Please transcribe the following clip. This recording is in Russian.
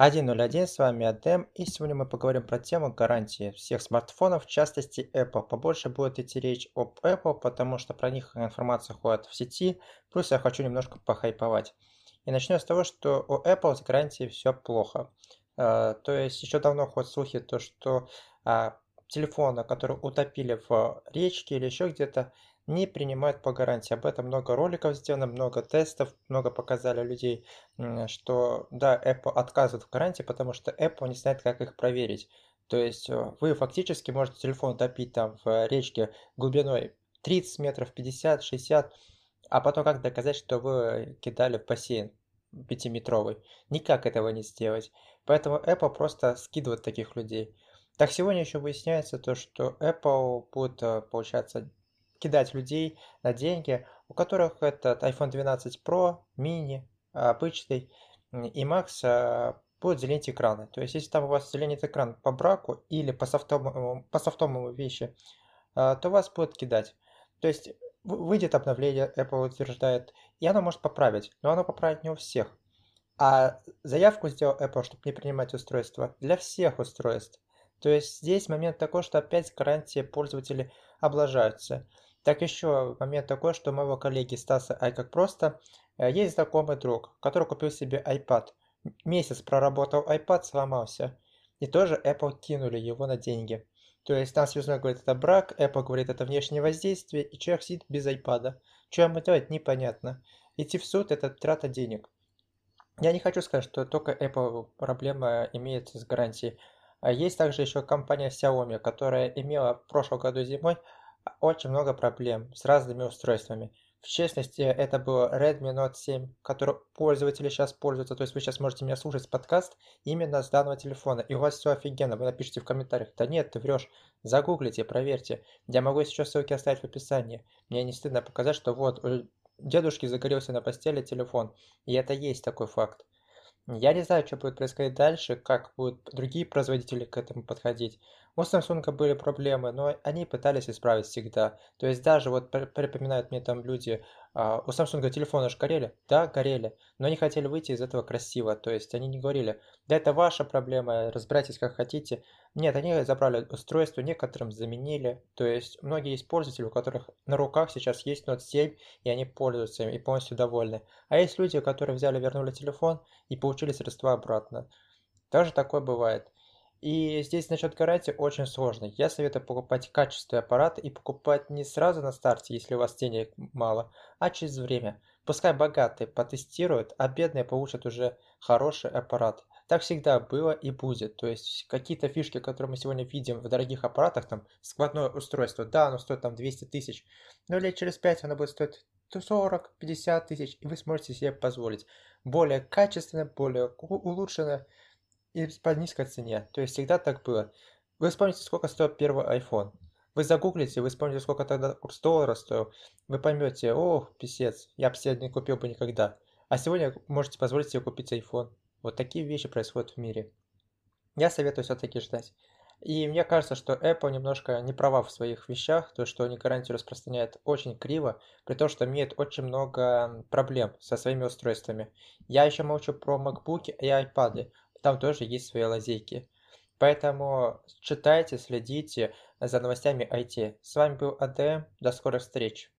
1.01, с вами Адем, и сегодня мы поговорим про тему гарантии всех смартфонов, в частности Apple. Побольше будет идти речь об Apple, потому что про них информация ходит в сети, плюс я хочу немножко похайповать. И начну с того, что у Apple с гарантией все плохо. А, то есть еще давно ходят слухи, то, что а, телефоны, которые утопили в речке или еще где-то, не принимают по гарантии. Об этом много роликов сделано, много тестов, много показали людей, что да, Apple отказывает в гарантии, потому что Apple не знает, как их проверить. То есть э, вы фактически можете телефон топить там в речке глубиной 30 метров, 50, 60, а потом как доказать, что вы кидали в бассейн пятиметровый? Никак этого не сделать. Поэтому Apple просто скидывает таких людей. Так сегодня еще выясняется то, что Apple будет, э, получаться, кидать людей на деньги, у которых этот iPhone 12 Pro, mini, обычный и Max а, будет зеленить экраны. То есть, если там у вас зеленит экран по браку или по софтовому, по софтовому вещи, а, то вас будет кидать. То есть, выйдет обновление, Apple утверждает, и оно может поправить, но оно поправит не у всех. А заявку сделал Apple, чтобы не принимать устройства для всех устройств. То есть здесь момент такой, что опять гарантии пользователей облажаются. Так еще момент такой, что у моего коллеги Стаса Ай как просто э, есть знакомый друг, который купил себе iPad. Месяц проработал iPad, сломался. И тоже Apple кинули его на деньги. То есть там связной говорит, это брак, Apple говорит, это внешнее воздействие, и человек сидит без iPad. Что ему делать, непонятно. Идти в суд – это трата денег. Я не хочу сказать, что только Apple проблема имеет с гарантией. А есть также еще компания Xiaomi, которая имела в прошлом году зимой очень много проблем с разными устройствами. В частности, это был Redmi Note 7, который пользователи сейчас пользуются. То есть вы сейчас можете меня слушать подкаст именно с данного телефона. И у вас все офигенно. Вы напишите в комментариях. Да нет, ты врешь. Загуглите, проверьте. Я могу сейчас ссылки оставить в описании. Мне не стыдно показать, что вот у дедушки загорелся на постели телефон. И это есть такой факт. Я не знаю, что будет происходить дальше, как будут другие производители к этому подходить. У Samsung были проблемы, но они пытались исправить всегда. То есть даже вот припоминают мне там люди, а, у Samsung телефоны же горели? Да, горели. Но они хотели выйти из этого красиво. То есть они не говорили, да это ваша проблема, разбирайтесь как хотите. Нет, они забрали устройство, некоторым заменили. То есть многие есть пользователи, у которых на руках сейчас есть Note 7, и они пользуются им и полностью довольны. А есть люди, которые взяли, вернули телефон и получили средства обратно. Тоже такое бывает. И здесь насчет гарантии очень сложно. Я советую покупать качественный аппарат и покупать не сразу на старте, если у вас денег мало, а через время. Пускай богатые потестируют, а бедные получат уже хороший аппарат. Так всегда было и будет. То есть какие-то фишки, которые мы сегодня видим в дорогих аппаратах, там складное устройство, да, оно стоит там 200 тысяч, но лет через 5 оно будет стоить 40-50 тысяч, и вы сможете себе позволить. Более качественное, более улучшенное и по низкой цене. То есть всегда так было. Вы вспомните, сколько стоил первый iPhone. Вы загуглите, вы вспомните, сколько тогда курс доллара стоил. Вы поймете, о, писец, я бы себе не купил бы никогда. А сегодня можете позволить себе купить iPhone. Вот такие вещи происходят в мире. Я советую все-таки ждать. И мне кажется, что Apple немножко не права в своих вещах, то, что они гарантию распространяют очень криво, при том, что имеют очень много проблем со своими устройствами. Я еще молчу про MacBook и iPad там тоже есть свои лазейки. Поэтому читайте, следите за новостями IT. С вами был АДМ. До скорых встреч.